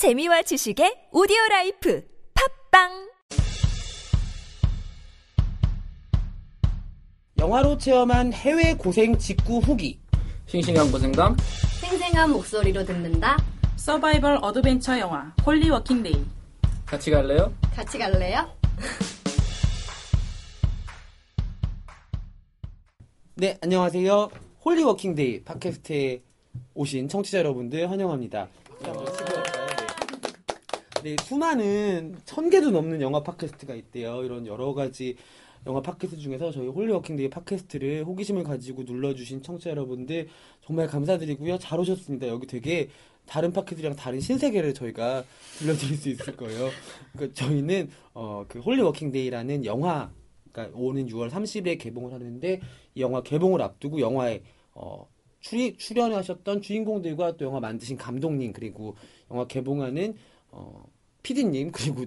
재미와 지식의 오디오 라이프 팟빵 영화로 체험한 해외 고생 직구 후기. 싱싱한 고생감 생생한 목소리로 듣는다. 서바이벌 어드벤처 영화 홀리 워킹데이 같이 갈래요? 같이 갈래요? 네, 안녕하세요. 홀리 워킹데이 팟캐스트에 오신 청취자 여러분들 환영합니다. 네, 수많은 천 개도 넘는 영화 팟캐스트가 있대요. 이런 여러 가지 영화 팟캐스트 중에서 저희 홀리 워킹데이 팟캐스트를 호기심을 가지고 눌러주신 청취자 여러분들 정말 감사드리고요. 잘 오셨습니다. 여기 되게 다른 팟캐스트랑 다른 신세계를 저희가 들려드릴 수 있을 거예요. 그러니까 저희는 어, 그 홀리 워킹데이라는 영화 그러니까 오는 6월 30일에 개봉을 하는데 이 영화 개봉을 앞두고 영화에 어, 출이, 출연하셨던 주인공들과 또 영화 만드신 감독님 그리고 영화 개봉하는 어, PD님 그리고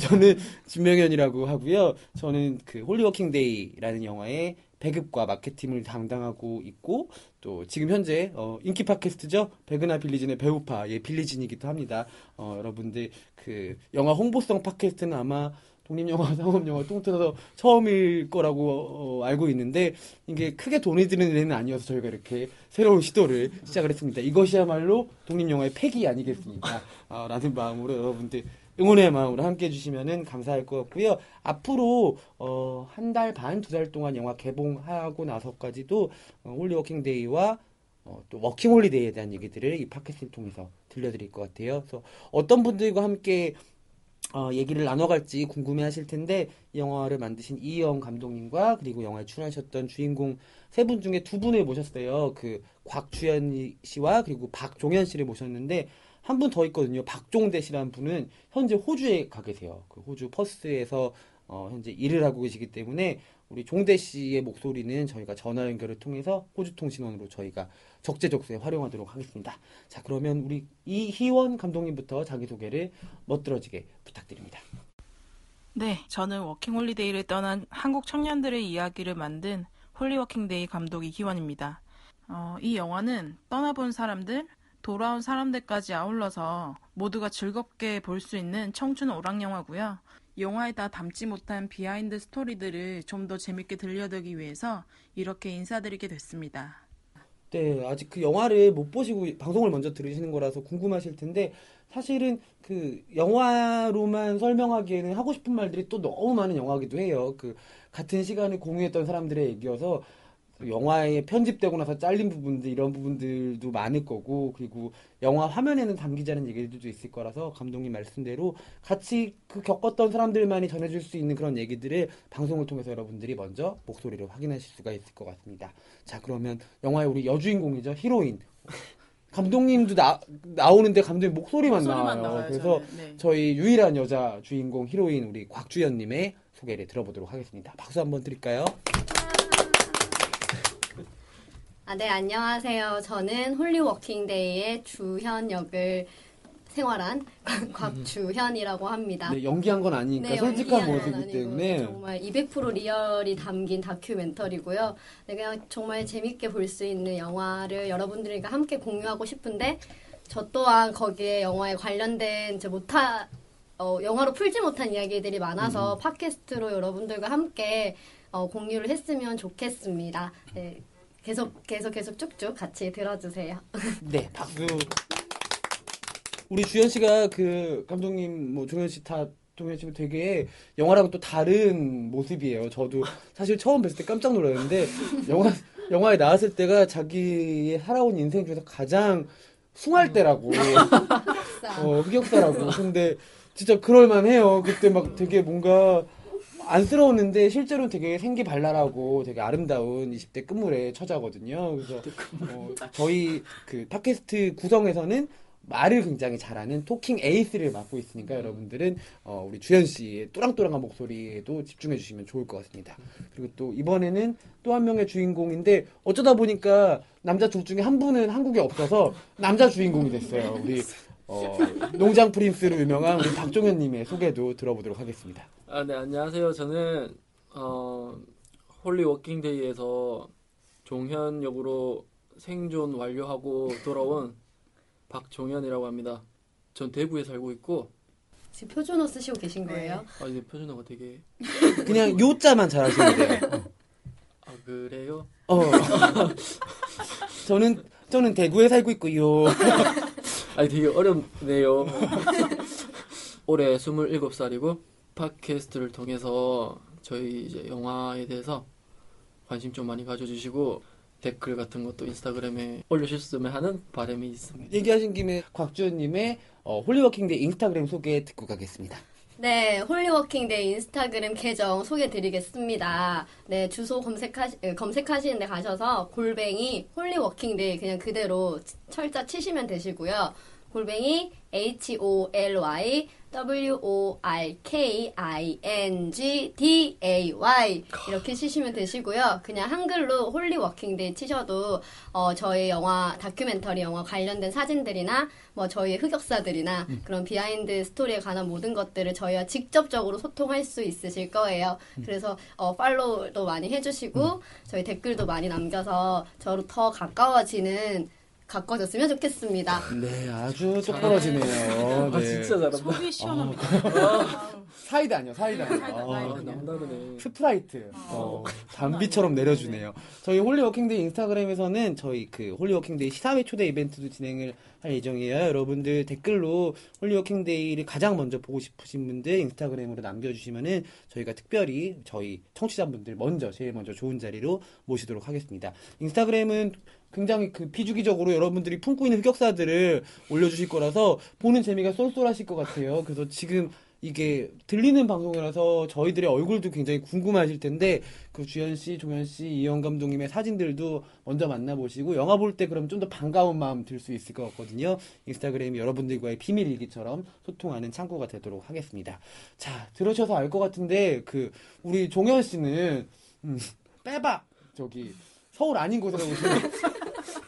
저는 진명현이라고 하고요. 저는 그 홀리워킹데이라는 영화의 배급과 마케팅을 담당하고 있고 또 지금 현재 어, 인기 팟캐스트죠 백은하 빌리진의 배우파 예 빌리진이기도 합니다. 어, 여러분들 그 영화 홍보성 팟캐스트는 아마 독립영화, 상업영화 통틀어서 처음일 거라고 어, 알고 있는데 이게 크게 돈이 드는 일은 아니어서 저희가 이렇게 새로운 시도를 시작을 했습니다. 이것이야말로 독립영화의 패기 아니겠습니까? 아, 라는 마음으로 여러분들 응원의 마음으로 함께 해주시면 감사할 것 같고요. 앞으로 어, 한 달 반, 두 달 동안 영화 개봉하고 나서까지도 어, 홀리워킹데이와 어, 또 워킹홀리데이에 대한 얘기들을 이 팟캐스트를 통해서 들려드릴 것 같아요. 그래서 어떤 분들과 함께 어, 얘기를 나눠갈지 궁금해 하실 텐데, 이 영화를 만드신 이영 감독님과 그리고 영화에 출연하셨던 주인공 세 분 중에 두 분을 모셨어요. 그 곽주현 씨와 그리고 박종현 씨를 모셨는데, 한 분 더 있거든요. 박종대 씨라는 분은 현재 호주에 가 계세요. 그 호주 퍼스에서 어, 현재 일을 하고 계시기 때문에 우리 종대 씨의 목소리는 저희가 전화 연결을 통해서 호주 통신원으로 저희가 적재적소에 활용하도록 하겠습니다. 자, 그러면 우리 이희원 감독님부터 자기소개를 멋들어지게 부탁드립니다. 네, 저는 워킹홀리데이를 떠난 한국 청년들의 이야기를 만든 홀리 워킹데이 감독 이희원입니다. 어, 이 영화는 떠나본 사람들, 돌아온 사람들까지 아울러서 모두가 즐겁게 볼 수 있는 청춘 오락 영화고요. 영화에다 담지 못한 비하인드 스토리들을 좀 더 재밌게 들려드리기 위해서 이렇게 인사드리게 됐습니다. 네, 아직 그 영화를 못 보시고 방송을 먼저 들으시는 거라서 궁금하실 텐데 사실은 그 영화로만 설명하기에는 하고 싶은 말들이 또 너무 많은 영화기도 해요. 그 같은 시간을 공유했던 사람들의 얘기여서 영화에 편집되고 나서 잘린 부분들 이런 부분들도 많을 거고 그리고 영화 화면에는 않은 얘기들도 있을 거라서 감독님 말씀대로 같이 그 겪었던 사람들만이 전해줄 수 있는 그런 얘기들을 방송을 통해서 여러분들이 먼저 목소리로 확인하실 수가 있을 것 같습니다. 자 그러면 영화의 우리 여주인공이죠 히로인 감독님도 나, 나오는데 감독님 목소리만, 목소리만 나와요. 나와요, 그래서. 네. 저희 유일한 여자 주인공 히로인 우리 곽주현님의 소개를 들어보도록 하겠습니다. 박수 한번 드릴까요? 아, 네, 안녕하세요. 저는 홀리 워킹데이의 주현 역을 생활한 곽주현이라고 합니다. 네, 연기한 건 아니니까 네, 솔직한 모습이기 때문에 정말 200% 리얼이 담긴 다큐멘터리고요. 네, 그냥 정말 재밌게 볼 수 있는 영화를 여러분들과 함께 공유하고 싶은데 저 또한 거기에 영화에 관련된 제 못하 어, 영화로 풀지 못한 이야기들이 음. 많아서 팟캐스트로 여러분들과 함께 어, 공유를 했으면 좋겠습니다. 네, 계속 계속 계속 쭉쭉 같이 들어주세요. 네 박수. 우리 주현 씨가 그 감독님 뭐 종현 씨다 동현 씨 되게 영화랑 또 다른 모습이에요. 저도 사실 처음 뵀을 때 깜짝 놀랐는데 영화 영화에 나왔을 때가 자기의 살아온 인생 중에서 가장 숭할 때라고. 어, 흑역사라고. 근데 진짜 그럴만해요. 그때 막 되게 뭔가 안쓰러웠는데 실제로는 되게 생기 발랄하고 되게 아름다운 20대 끝물의 처자거든요. 그래서 어, 저희 그 팟캐스트 구성에서는 말을 굉장히 잘하는 talking 에이스를 맡고 있으니까 여러분들은 어, 우리 주현 씨의 또랑또랑한 목소리에도 집중해 주시면 좋을 것 같습니다. 그리고 또 이번에는 또 한 명의 주인공인데 어쩌다 보니까 남자 둘 중에 한 분은 한국에 없어서 남자 주인공이 됐어요. 우리 어, 농장 prince로 유명한 우리 박종현님의 소개도 들어보도록 하겠습니다. 아, 네, 안녕하세요. 저는 어, 홀리 워킹데이에서 종현 역으로 생존 완료하고 돌아온 박종현이라고 합니다. 전 대구에 살고 있고 지금 표준어 쓰시고 계신 거예요? 아 이제 표준어가 되게 그냥 요자만 잘하시면 돼요. 아 그래요? 어. 저는 저는 대구에 살고 있고요. 아니 되게 어렵네요. 올해 27살이고 팟캐스트를 통해서 저희 이제 영화에 대해서 관심 좀 많이 가져주시고 댓글 같은 것도 인스타그램에 올려주셨으면 하는 바람이 있습니다. 얘기하신 김에 곽주현님의 어, 홀리워킹데이 인스타그램 소개 듣고 가겠습니다. 네, 홀리워킹데이 인스타그램 계정 소개드리겠습니다. 네, 주소 검색하시, 에, 검색하시는 데 가셔서 골뱅이 홀리워킹데이 그냥 그대로 철자 치시면 되시고요. 골뱅이 H-O-L-Y W-O-R-K-I-N-G-D-A-Y 이렇게 치시면 되시고요. 그냥 한글로 홀리 워킹데이 치셔도 어, 저희 영화 다큐멘터리 영화 관련된 사진들이나 뭐 저희의 흑역사들이나 그런 비하인드 스토리에 관한 모든 것들을 저희와 직접적으로 소통할 수 있으실 거예요. 그래서 어, 팔로우도 많이 해주시고 저희 댓글도 많이 남겨서 저로 더 가까워지는 가까워졌으면 좋겠습니다. 네, 아주 똑부러지네요. 아 네. 진짜 잘한다. 속이 시원합니다. 아우, 사이다 아니요, 사이다. 사이다, 아, 아, 사이다. 남다르네. 스프라이트. 어, 단비처럼 내려주네요. 저희 홀리워킹데이 인스타그램에서는 저희 그 홀리워킹데이 시사회 초대 이벤트도 진행을 할 예정이에요. 여러분들 댓글로 홀리워킹데이를 가장 먼저 보고 싶으신 분들 인스타그램으로 남겨주시면은 저희가 특별히 저희 청취자분들 먼저 제일 먼저 좋은 자리로 모시도록 하겠습니다. 인스타그램은 굉장히 그 비주기적으로 여러분들이 품고 있는 흑역사들을 올려주실 거라서 보는 재미가 쏠쏠하실 것 같아요. 그래서 지금 이게 들리는 방송이라서 저희들의 얼굴도 굉장히 궁금하실 텐데 그 주현 씨, 종현 씨, 이영 감독님의 사진들도 먼저 만나보시고 영화 볼 때 그럼 좀 더 반가운 마음 들 수 있을 것 같거든요. 인스타그램이 여러분들과의 비밀 일기처럼 소통하는 창구가 되도록 하겠습니다. 자 들으셔서 알 것 같은데 그 우리 종현 씨는 음, 빼봐 저기 서울 아닌 곳이라고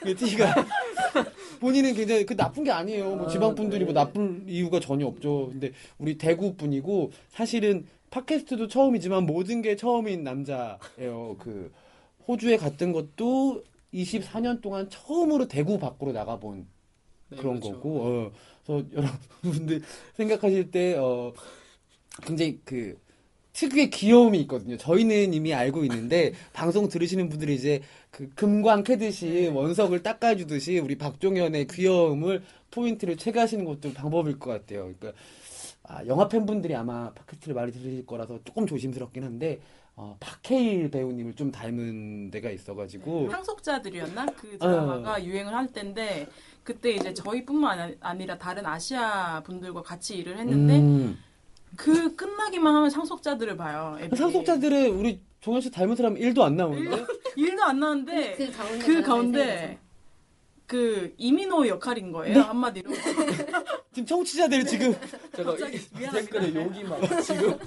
그 티가 본인은 굉장히 그 나쁜 게 아니에요. 뭐 지방 분들이 뭐 나쁜 이유가 전혀 없죠. 근데 우리 대구 분이고 사실은 팟캐스트도 처음이지만 모든 게 처음인 남자예요. 그 호주에 갔던 것도 24년 동안 처음으로 대구 밖으로 나가본 네, 그런 그렇죠. 거고, 어, 그래서 여러분들 생각하실 때, 어, 굉장히 그, 특유의 귀여움이 있거든요. 저희는 이미 알고 있는데, 방송 들으시는 분들이 이제 그 금광 캐듯이 원석을 닦아주듯이 우리 박종현의 귀여움을 포인트를 체크하시는 것도 방법일 것 같아요. 그러니까, 아, 영화 팬분들이 아마 팟캐스트를 많이 들으실 거라서 조금 조심스럽긴 한데, 어, 박해일 배우님을 좀 닮은 데가 있어가지고, 상속자들이었나? 그 드라마가 유행을 할 때인데 그때 이제 저희뿐만 아니- 아니라 다른 아시아 분들과 같이 일을 했는데 음, 그 끝나기만 하면 상속자들을 봐요. 앱에. 상속자들은 우리 종현 씨 닮은 사람 1도 안 나오는데? 일도 안 나는데 그 가운데 그 가운데 잘생겨서. 그 이민호 역할인 거예요 네. 한마디로. 지금 청취자들 지금 제가. 댓글에 욕이 막 지금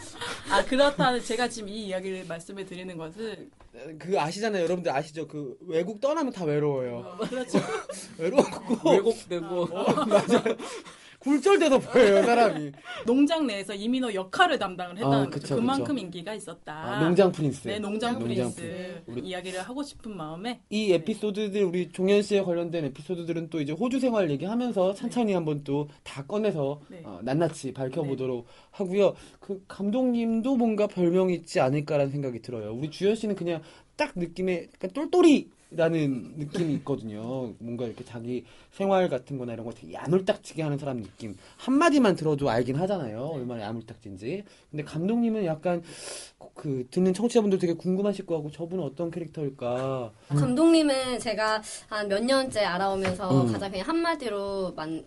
아 그렇다 제가 지금 이 이야기를 말씀해 드리는 것은 그 아시잖아요. 여러분들 아시죠? 그 외국 떠나면 다 외로워요. 그렇죠. 외로웠고 왜곡되고 맞아요. 굴절돼서 보여요 사람이. 농장 내에서 이민호 역할을 담당을 했다는 아, 거죠. 그쵸, 그만큼 그쵸. 인기가 있었다. 아, 농장 프린스. 네, 농장 농장 프린스. 우리- 이야기를 하고 싶은 마음에 이 에피소드들 우리 종현 씨에 관련된 에피소드들은 또 이제 호주 생활 얘기하면서 천천히 한번 또 다 꺼내서 네. 어, 낱낱이 밝혀보도록 하고요. 그 감독님도 뭔가 별명이 있지 않을까라는 생각이 들어요. 우리 주현 씨는 그냥 딱 느낌에 약간 똘똘이 라는 느낌이 있거든요. 뭔가 이렇게 자기 생활 같은 거나 이런 거 되게 야물딱지게 하는 사람 느낌. 한마디만 들어도 알긴 하잖아요. 얼마나 야물딱지인지. 근데 감독님은 약간 그 듣는 청취자분들 되게 궁금하실 거 같고 저분은 어떤 캐릭터일까. 감독님은 제가 한 몇 년째 알아오면서 음. 가장 그냥 한마디로 만,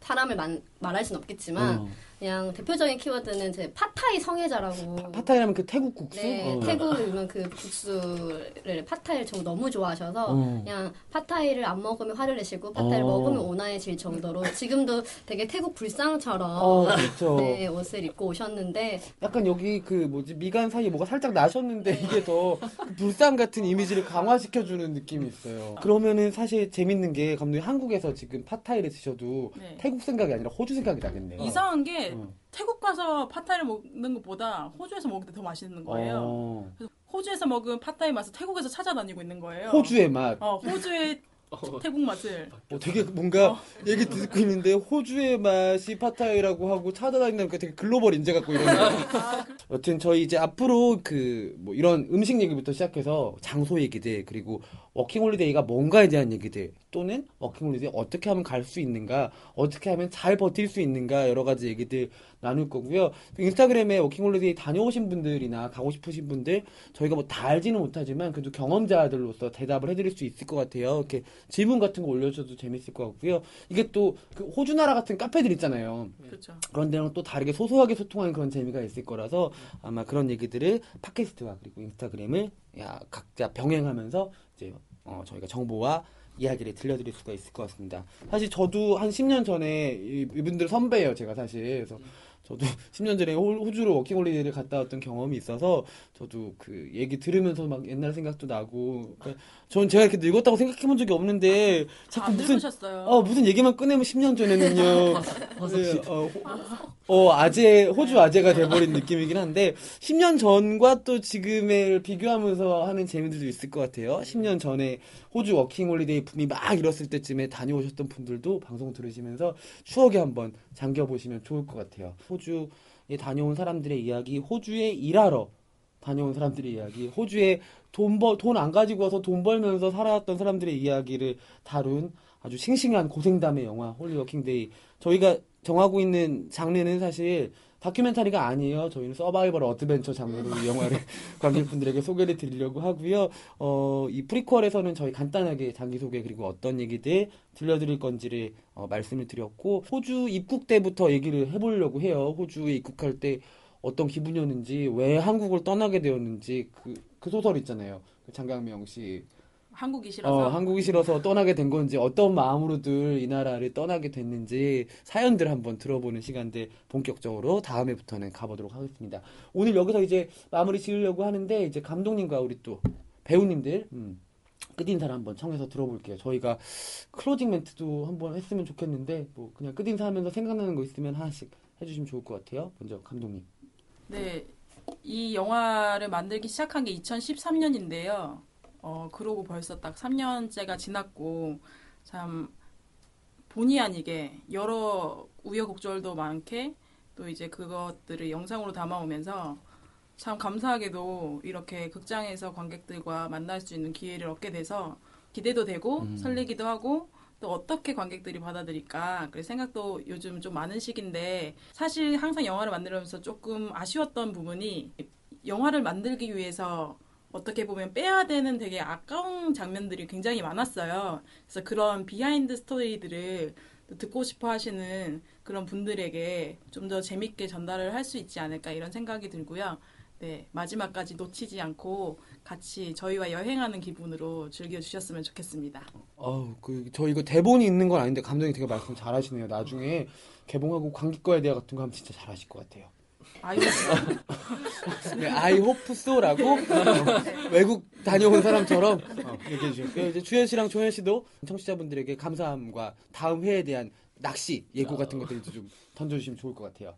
사람을 만, 말할 순 없겠지만 어. 그냥 대표적인 키워드는 제 팟타이 성애자라고 파타이라면 그 태국 국수? 네, 어. 태국 유명 그 국수를 팟타이를 저 너무 좋아하셔서 어. 그냥 팟타이를 안 먹으면 화를 내시고 팟타이를 어. 먹으면 온화해질 정도로 지금도 되게 태국 불상처럼 어, 그렇죠. 네, 옷을 입고 오셨는데 약간 여기 그 뭐지 미간 사이에 뭐가 살짝 나셨는데 이게 더그 불상 같은 이미지를 강화시켜 주는 느낌이 있어요. 그러면은 사실 재밌는 게 감독님 한국에서 지금 팟타이를 드셔도 네. 태국 생각이 아니라 호주 생각이 나겠네요. 이상한 게 어. 태국 가서 팟타이를 먹는 것보다 호주에서 먹을 때 더 맛있는 거예요. 어. 그래서 호주에서 먹은 팟타이 맛을 태국에서 찾아다니고 있는 거예요. 호주의 맛. 어, 호주의 태국 맛을 어, 되게 뭔가 얘기 듣고 있는데 호주의 맛이 팟타이라고 하고 찾아다니니까 되게 글로벌 인재 같고 이러네요. 여튼 저희 이제 앞으로 그 뭐 이런 음식 얘기부터 시작해서 장소 얘기들 그리고 워킹홀리데이가 뭔가에 대한 얘기들 또는 워킹홀리데이 어떻게 하면 갈 수 있는가 어떻게 하면 잘 버틸 수 있는가 여러 가지 얘기들 나눌 거고요. 그 인스타그램에 워킹홀리데이 다녀오신 분들이나 가고 싶으신 분들 저희가 뭐 다 알지는 못하지만 그래도 경험자들로서 대답을 해드릴 수 있을 것 같아요. 이렇게 질문 같은 거 올려줘도 재밌을 것 같고요. 이게 또 그 호주 나라 같은 카페들 있잖아요. 그렇죠. 그런 데랑 또 다르게 소소하게 소통하는 그런 재미가 있을 거라서 아마 그런 얘기들을 팟캐스트와 그리고 인스타그램을 야, 각자 병행하면서 이제 어, 저희가 정보와 이야기를 들려드릴 수가 있을 것 같습니다. 사실 저도 한 10년 전에 이- 이분들 선배예요, 제가 사실. 그래서 저도 10년 전에 호- 호주로 워킹홀리데이를 갔다 왔던 경험이 있어서 저도 그 얘기 들으면서 막 옛날 생각도 나고 그러니까 저는 제가 이렇게 늙었다고 생각해 본 적이 없는데 자꾸 안 무슨 늙으셨어요. 어, 무슨 얘기만 꺼내면 10년 전에는요. 네, 어, 호- 어, 아재, 호주 아재가 돼버린 느낌이긴 한데, 10년 전과 또 지금을 비교하면서 하는 재미들도 있을 것 같아요. 10년 전에 호주 워킹 홀리데이 붐이 막 일었을 때쯤에 다녀오셨던 분들도 방송 들으시면서 추억에 한번 잠겨 보시면 좋을 것 같아요. 호주에 다녀온 사람들의 이야기, 호주에 일하러 다녀온 사람들의 이야기, 호주에 돈 벌, 돈 안 가지고 와서 돈 벌면서 살아왔던 사람들의 이야기를 다룬 아주 싱싱한 고생담의 영화 홀리워킹데이. 저희가 정하고 있는 장르는 사실 다큐멘터리가 아니에요. 저희는 서바이벌 어드벤처 장르로 이 영화를 관객분들에게 소개를 드리려고 하고요. 어, 이 프리퀄에서는 저희 간단하게 자기소개 그리고 어떤 얘기들 들려드릴 건지를 어, 말씀을 드렸고 호주 입국 때부터 얘기를 해보려고 해요. 호주에 입국할 때 어떤 기분이었는지 왜 한국을 떠나게 되었는지 그, 그 소설 있잖아요. 그 장강명 씨 한국이 싫어서 어, 한국이 싫어서 떠나게 된 건지 어떤 마음으로들 이 나라를 떠나게 됐는지 사연들 한번 들어보는 시간들 본격적으로 다음 회부터는 가보도록 하겠습니다. 오늘 여기서 이제 마무리 지으려고 하는데 이제 감독님과 우리 또 배우님들 음, 끝인사를 한번 청해서 들어볼게요. 저희가 클로징 멘트도 한번 했으면 좋겠는데 뭐 그냥 끝인사 하면서 생각나는 거 있으면 하나씩 해주시면 좋을 것 같아요. 먼저 감독님. 네, 이 영화를 만들기 시작한 게 2013년인데요. 어, 그러고 벌써 딱 3년째가 지났고, 참, 본의 아니게 여러 우여곡절도 많게 또 이제 그것들을 영상으로 담아오면서 참 감사하게도 이렇게 극장에서 관객들과 만날 수 있는 기회를 얻게 돼서 기대도 되고 음. 설레기도 하고 또 어떻게 관객들이 받아들일까 그래 생각도 요즘 좀 많은 시기인데 사실 항상 영화를 만들면서 조금 아쉬웠던 부분이 영화를 만들기 위해서 어떻게 보면 빼야 되는 되게 아까운 장면들이 굉장히 많았어요. 그래서 그런 비하인드 스토리들을 또 듣고 싶어 하시는 그런 분들에게 좀 더 재밌게 전달을 할 수 있지 않을까 이런 생각이 들고요. 네, 마지막까지 놓치지 않고 같이 저희와 여행하는 기분으로 즐겨주셨으면 좋겠습니다. 어우, 그, 저 이거 대본이 있는 건 아닌데 감독님 되게 말씀 잘 하시네요. 나중에 개봉하고 관객과의 대화 같은 거 하면 진짜 잘 하실 것 같아요. hope so라고 어, 외국 다녀온 사람처럼 어, 얘기해 주셨고요. 이제 주현 씨랑 조현 씨도 청취자분들에게 감사함과 다음 회에 대한 낚시 예고 같은 것들도 좀 던져주시면 좋을 것 같아요.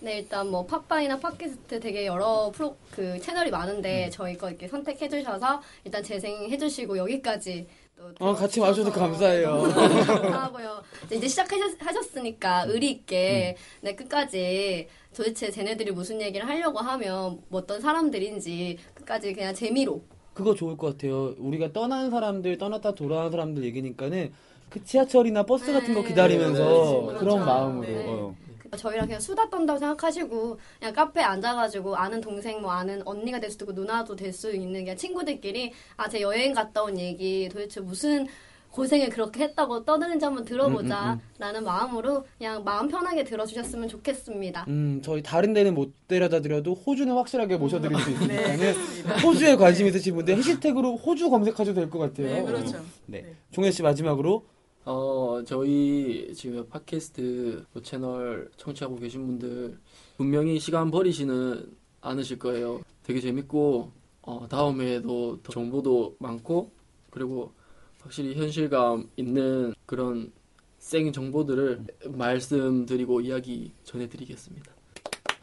네, 일단 뭐 팟빵이나 팟캐스트 되게 여러 프로 그 채널이 많은데 저희 거 이렇게 선택해 주셔서 일단 재생해 주시고 여기까지 또 어, 같이 와주셔서 감사해요. 하고요. 이제 시작하셨으니까 의리 있게 네, 끝까지 도대체 쟤네들이 무슨 얘기를 하려고 하면 뭐 어떤 사람들인지 끝까지 그냥 재미로 그거 좋을 것 같아요. 우리가 떠난 사람들, 떠났다 돌아온 사람들 얘기니까는 그 지하철이나 버스 같은 거 네, 기다리면서 그렇죠. 그런 그렇죠. 마음으로. 네. 어. 저희랑 그냥 수다 떤다고 생각하시고 그냥 카페에 앉아가지고 아는 동생 뭐 아는 언니가 될 수도 있고 누나도 될 수 있는 그냥 친구들끼리 아 제 여행 갔다 온 얘기 도대체 무슨 고생을 그렇게 했다고 떠드는지 한번 들어보자 음, 라는 마음으로 그냥 마음 편하게 들어주셨으면 좋겠습니다. 음, 저희 다른 데는 못 데려다 드려도 호주는 확실하게 모셔드릴 수 네, 있으니까는 그렇습니다. 호주에 관심 있으신 분들 해시태그로 호주 검색하셔도 될 것 같아요. 네, 그렇죠. 네. 네. 종현 씨 마지막으로 어, 저희 지금 팟캐스트 그 채널 청취하고 계신 분들 분명히 시간 버리시는 않으실 거예요. 되게 재밌고 어, 다음에도 더 정보도 많고 그리고 확실히 현실감 있는 그런 생 정보들을 말씀드리고 이야기 전해드리겠습니다.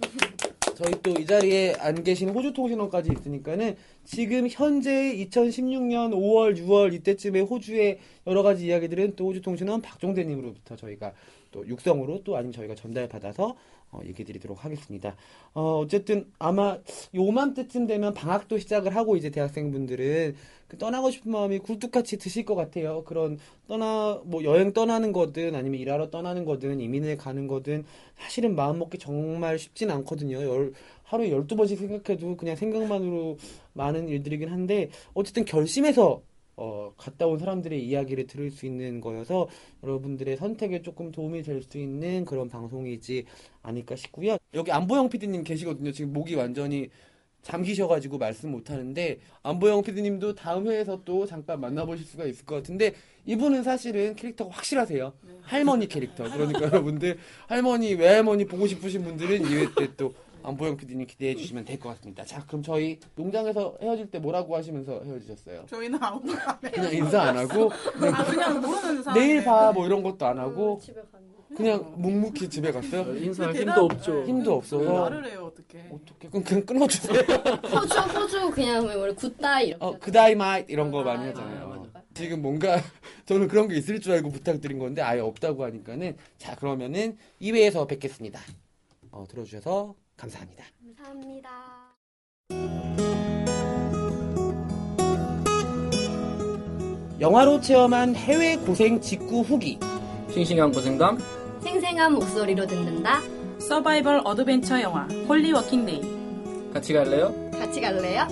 저희 또 이 자리에 안 계신 호주 통신원까지 있으니까는 지금 현재 2016년 5월, 6월 이때쯤에 호주의 여러 가지 이야기들은 또 호주 통신원 박종대님으로부터 저희가 또 육성으로 또 아니면 저희가 전달받아서 어, 얘기 드리도록 하겠습니다. 어, 어쨌든 아마 요맘때쯤 되면 방학도 시작을 하고 이제 대학생분들은 그 떠나고 싶은 마음이 굴뚝같이 드실 것 같아요. 그런 떠나 뭐 여행 떠나는 거든 아니면 일하러 떠나는 거든 이민을 가는 거든 사실은 마음 먹기 정말 쉽진 않거든요. 열, 하루에 12번씩 생각해도 그냥 생각만으로 많은 일들이긴 한데 어쨌든 결심해서 어, 갔다 온 사람들의 이야기를 들을 수 있는 거여서 여러분들의 선택에 조금 도움이 될 수 있는 그런 방송이지 않을까 싶고요. 여기 안보영 PD님 계시거든요. 지금 목이 완전히 잠기셔가지고 말씀 못하는데 안보영 PD님도 다음 회에서 또 잠깐 만나보실 수가 있을 것 같은데 이분은 사실은 캐릭터가 확실하세요. 할머니 캐릭터. 그러니까 여러분들 할머니 외할머니 보고 싶으신 분들은 2회 때 또 안보영 PD님 기대해 주시면 될 것 같습니다. 자 그럼 저희 농장에서 헤어질 때 뭐라고 하시면서 헤어지셨어요? 저희는 아무도 안 해요. 그냥 인사 안 하고 아, 그냥 모르는 사람. 내일 봐 뭐 이런 것도 안 하고 집에 가는 그냥 묵묵히 집에 갔어요. 인사할 대답- 힘도 없죠. 힘도 없어서 말을 해요, 어떻게. 어떻게 그럼 그냥 끊어주세요. 호주 호주 그냥 왜 원래 good day 이렇게 어 g'day mate 이런 거 많이 아, 하잖아요. 맞아. 지금 뭔가 저는 그런 게 있을 줄 알고 부탁드린 건데 아예 없다고 하니까는 자 그러면은 2회에서 뵙겠습니다. 어, 들어주셔서 감사합니다. 감사합니다. 영화로 체험한 해외 고생 직구 후기 싱싱한 고생담 생생한 목소리로 듣는다. 서바이벌 어드벤처 영화 홀리 워킹 데이. 같이 갈래요? 같이 갈래요?